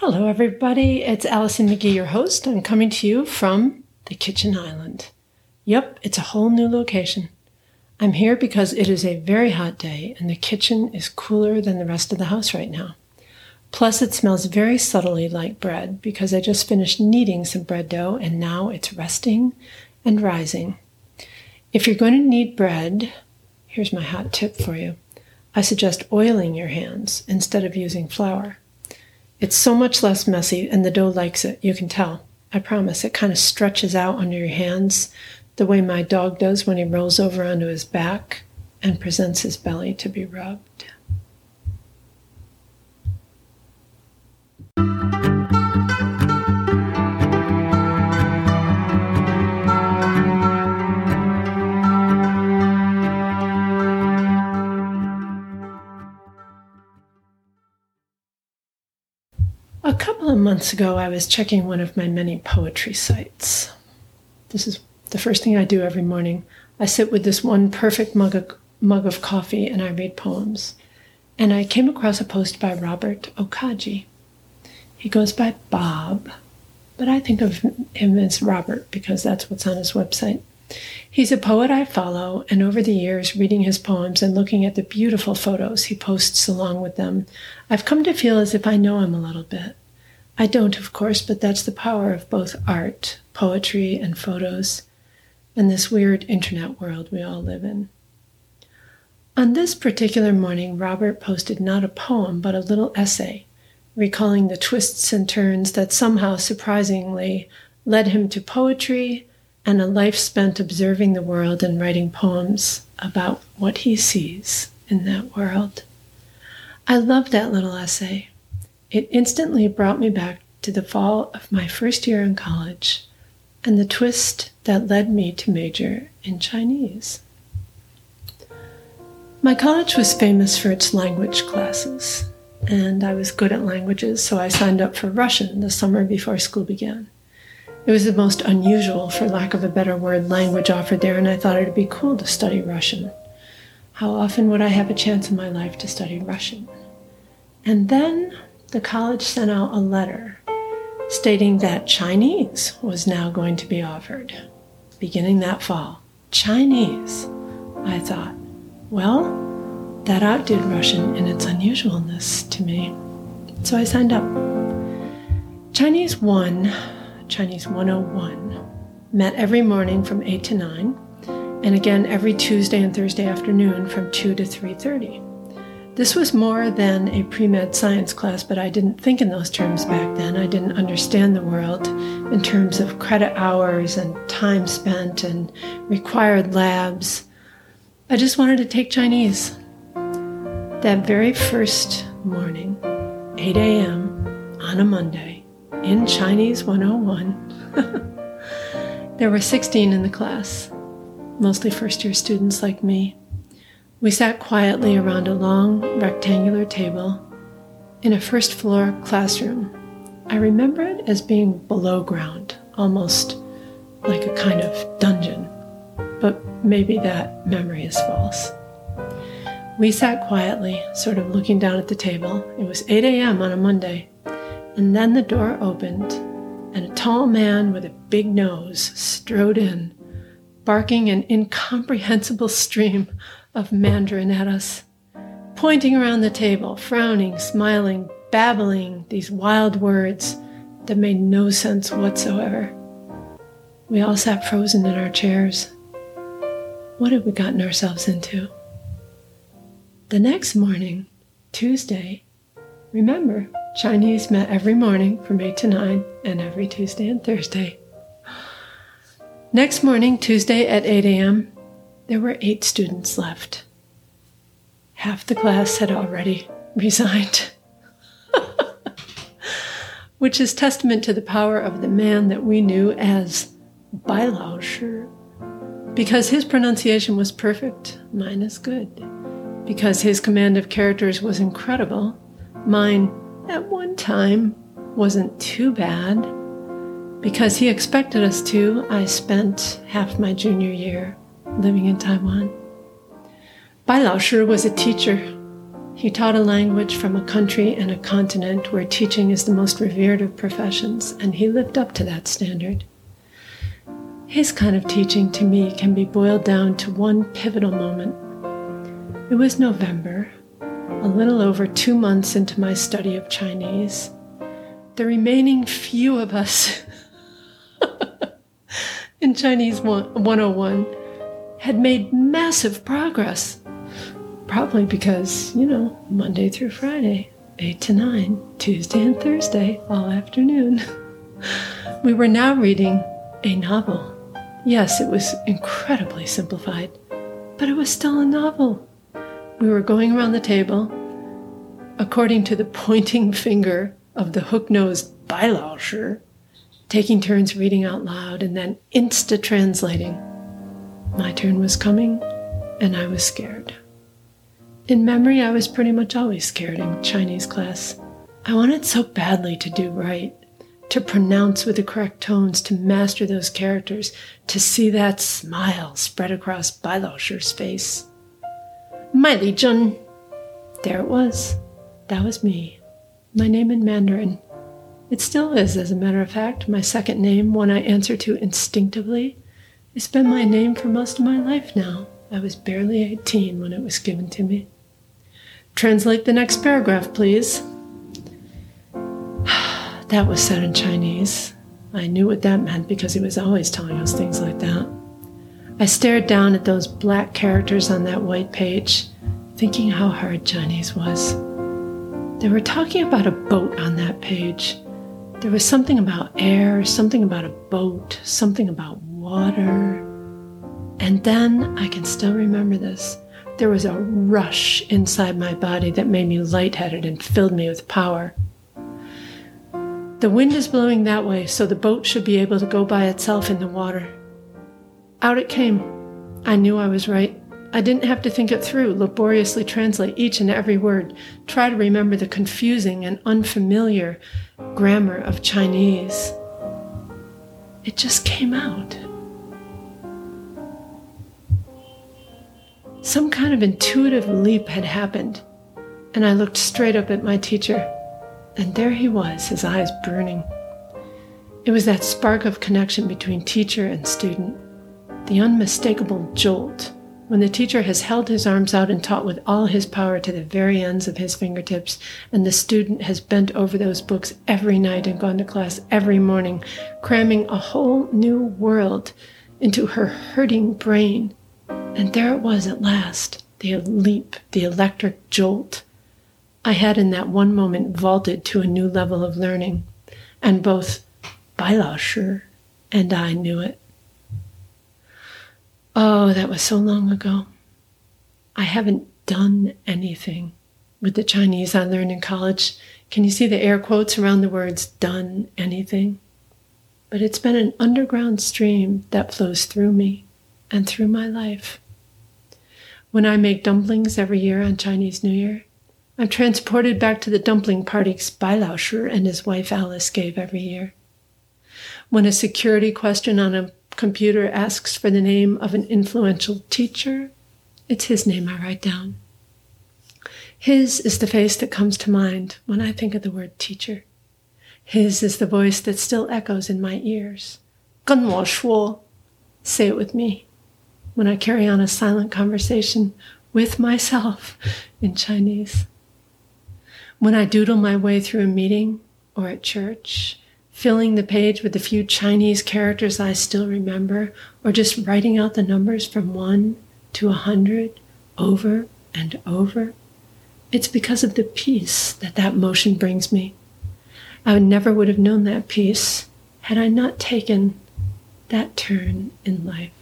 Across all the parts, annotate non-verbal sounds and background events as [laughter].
Hello, everybody. It's Alison McGhee, your host. I'm coming to you from the kitchen island. Yep, it's a whole new location. I'm here because it is a very hot day and the kitchen is cooler than the rest of the house right now. Plus, it smells very subtly like bread because I just finished kneading some bread dough and now it's resting and rising. If you're going to knead bread, here's my hot tip for you. I suggest oiling your hands instead of using flour. It's so much less messy and the dough likes it. You can tell. I promise. It kind of stretches out under your hands the way my dog does when he rolls over onto his back and presents his belly to be rubbed. Of months ago, I was checking one of my many poetry sites. This is the first thing I do every morning. I sit with this one perfect mug of, mug of coffee and I read poems. And I came across a post by Robert Okaji. He goes by Bob, but I think of him as Robert because that's what's on his website. He's a poet I follow, and over the years, reading his poems and looking at the beautiful photos he posts along with them, I've come to feel as if I know him a little bit. I don't, of course, but that's the power of both art, poetry, and photos, and this weird internet world we all live in. On this particular morning, Robert posted not a poem, but a little essay, recalling the twists and turns that somehow surprisingly led him to poetry and a life spent observing the world and writing poems about what he sees in that world. I love that little essay. It instantly brought me back to the fall of my first year in college and the twist that led me to major in Chinese. My college was famous for its language classes, and I was good at languages, so I signed up for Russian the summer before school began. It was the most unusual, for lack of a better word, language offered there, and I thought it'd be cool to study Russian. How often would I have a chance in my life to study Russian? And then the college sent out a letter stating that Chinese was now going to be offered beginning that fall. Chinese. I thought, well, that outdid Russian in its unusualness to me. So I signed up. Chinese 1 Chinese 101, met every morning from 8 to 9, and again every Tuesday and Thursday afternoon from 2 to 3:30. This was more than a pre-med science class, but I didn't think in those terms back then. I didn't understand the world in terms of credit hours and time spent and required labs. I just wanted to take Chinese. That very first morning, 8 a.m. on a Monday, in Chinese 101. [laughs] there were 16 in the class, mostly first year students like me. We sat quietly around a long rectangular table in a first floor classroom. I remember it as being below ground, almost like a kind of dungeon, but maybe that memory is false. We sat quietly, sort of looking down at the table. It was 8 a.m. on a Monday. And then the door opened, and a tall man with a big nose strode in, barking an incomprehensible stream of Mandarin at us, pointing around the table, frowning, smiling, babbling these wild words that made no sense whatsoever. We all sat frozen in our chairs. What had we gotten ourselves into? The next morning, Tuesday, remember, Chinese met every morning from 8 to 9 and every Tuesday and Thursday. Next morning, Tuesday at 8 a.m., there were eight students left. Half the class had already resigned, [laughs] which is testament to the power of the man that we knew as Bai Lao Because his pronunciation was perfect, mine is good. Because his command of characters was incredible, mine at one time wasn't too bad. Because he expected us to, I spent half my junior year living in Taiwan. Bai Lao Shi was a teacher. He taught a language from a country and a continent where teaching is the most revered of professions, and he lived up to that standard. His kind of teaching to me can be boiled down to one pivotal moment. It was November, a little over two months into my study of Chinese. The remaining few of us [laughs] in Chinese 101 had made massive progress. Probably because, you know, Monday through Friday, 8 to 9, Tuesday and Thursday, all afternoon. [laughs] we were now reading a novel. Yes, it was incredibly simplified, but it was still a novel. We were going around the table, according to the pointing [laughs] finger of the hook nosed Bailaoshi, taking turns reading out loud and then insta translating. My turn was coming, and I was scared. In memory, I was pretty much always scared in Chinese class. I wanted so badly to do right, to pronounce with the correct tones, to master those characters, to see that smile spread across Bailaoshi's face. My Legion! There it was. That was me. My name in Mandarin. It still is, as a matter of fact, my second name, one I answer to instinctively. It's been my name for most of my life now. I was barely 18 when it was given to me. Translate the next paragraph, please. [sighs] that was said in Chinese. I knew what that meant because he was always telling us things like that. I stared down at those black characters on that white page, thinking how hard Chinese was. They were talking about a boat on that page. There was something about air, something about a boat, something about water. And then I can still remember this. There was a rush inside my body that made me lightheaded and filled me with power. The wind is blowing that way, so the boat should be able to go by itself in the water. Out it came. I knew I was right. I didn't have to think it through, laboriously translate each and every word, try to remember the confusing and unfamiliar grammar of Chinese. It just came out. Some kind of intuitive leap had happened, and I looked straight up at my teacher, and there he was, his eyes burning. It was that spark of connection between teacher and student, the unmistakable jolt when the teacher has held his arms out and taught with all his power to the very ends of his fingertips, and the student has bent over those books every night and gone to class every morning, cramming a whole new world into her hurting brain and there it was at last the leap, the electric jolt. I had in that one moment vaulted to a new level of learning, and both Bailaoshi and I knew it. Oh, that was so long ago. I haven't done anything with the Chinese I learned in college. Can you see the air quotes around the words done anything? But it's been an underground stream that flows through me and through my life. When I make dumplings every year on Chinese New Year, I'm transported back to the dumpling parties Bailaoshi and his wife Alice gave every year. When a security question on a computer asks for the name of an influential teacher, it's his name I write down. His is the face that comes to mind when I think of the word teacher. His is the voice that still echoes in my ears. 跟我说, say it with me when I carry on a silent conversation with myself in Chinese. When I doodle my way through a meeting or at church, filling the page with the few Chinese characters I still remember, or just writing out the numbers from one to a hundred over and over, it's because of the peace that that motion brings me. I never would have known that peace had I not taken that turn in life.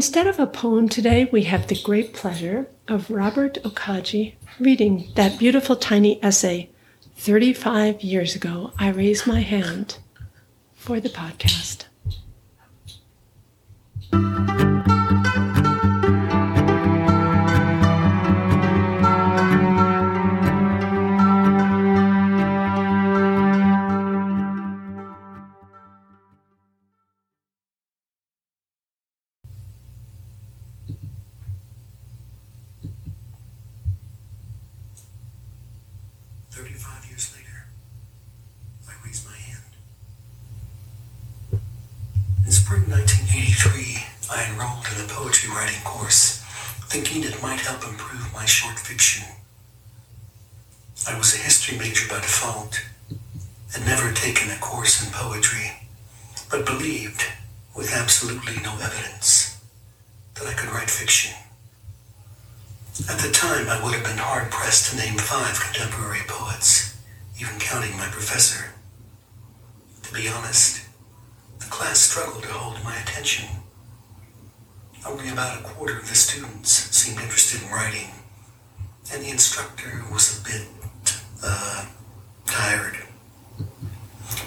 Instead of a poem today, we have the great pleasure of Robert Okaji reading that beautiful tiny essay, 35 years ago, I raised my hand for the podcast. Enrolled in a poetry writing course, thinking it might help improve my short fiction. I was a history major by default, had never taken a course in poetry, but believed, with absolutely no evidence, that I could write fiction. At the time, I would have been hard pressed to name five contemporary poets, even counting my professor. To be honest, the class struggled to hold my attention. Only about a quarter of the students seemed interested in writing, and the instructor was a bit, uh, tired.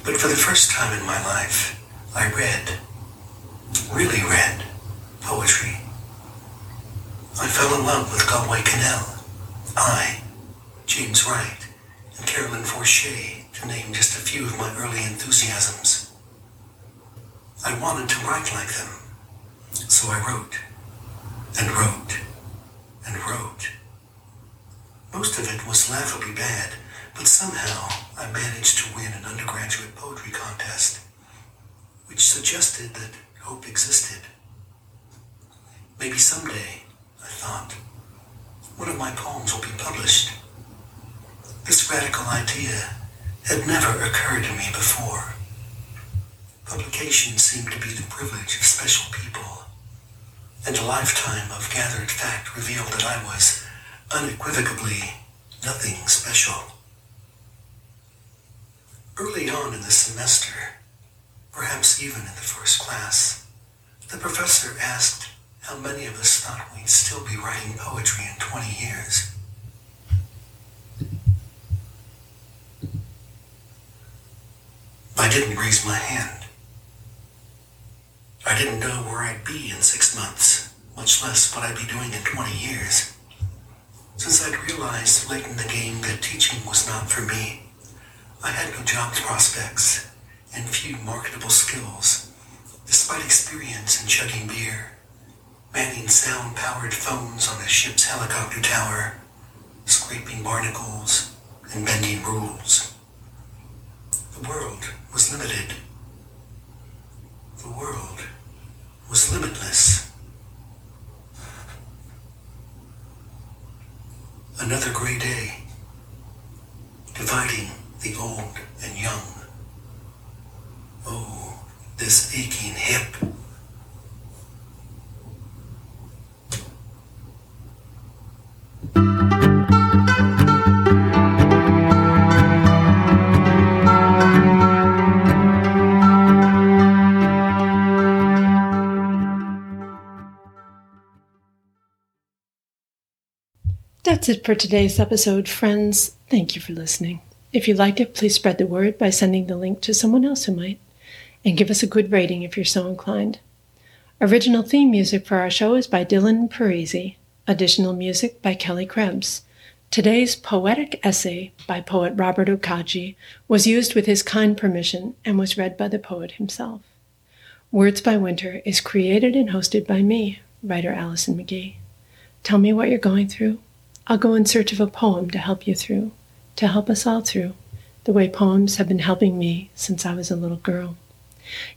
But for the first time in my life, I read, really read, poetry. I fell in love with Galway Kinnell. I, James Wright, and Carolyn Forche, to name just a few of my early enthusiasms. I wanted to write like them, so I wrote, and wrote, and wrote. Most of it was laughably bad, but somehow I managed to win an undergraduate poetry contest, which suggested that hope existed. Maybe someday I thought, one of my poems will be published. This radical idea had never occurred to me before. Publication seemed to be the privilege of special people, and a lifetime of gathered fact revealed that I was unequivocally nothing special. Early on in the semester, perhaps even in the first class, the professor asked how many of us thought we'd still be writing poetry in 20 years? I didn't raise my hand. I didn't know where I'd be in six months, much less what I'd be doing in 20 years. Since I'd realized late in the game that teaching was not for me, I had no job prospects and few marketable skills, despite experience in chugging beer manning sound-powered phones on a ship's helicopter tower, scraping barnacles, and bending rules. The world was limited. The world was limitless. Another gray day, That's it for today's episode, friends. Thank you for listening. If you liked it, please spread the word by sending the link to someone else who might, and give us a good rating if you're so inclined. Original theme music for our show is by Dylan Parisi. Additional music by Kelly Krebs. Today's poetic essay by poet Robert Okaji was used with his kind permission and was read by the poet himself. Words by Winter is created and hosted by me, writer Alison McGhee. Tell me what you're going through. I'll go in search of a poem to help you through, to help us all through, the way poems have been helping me since I was a little girl.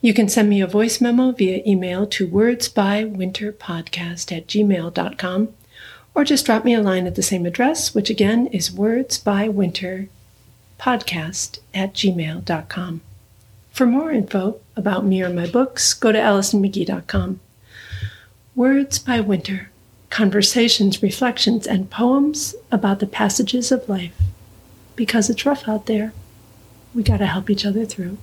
You can send me a voice memo via email to wordsbywinterpodcast at gmail.com or just drop me a line at the same address, which again is wordsbywinterpodcast at gmail.com. For more info about me or my books, go to AlisonMcGhee.com. Words by Winter conversations, reflections, and poems about the passages of life. Because it's rough out there, we got to help each other through.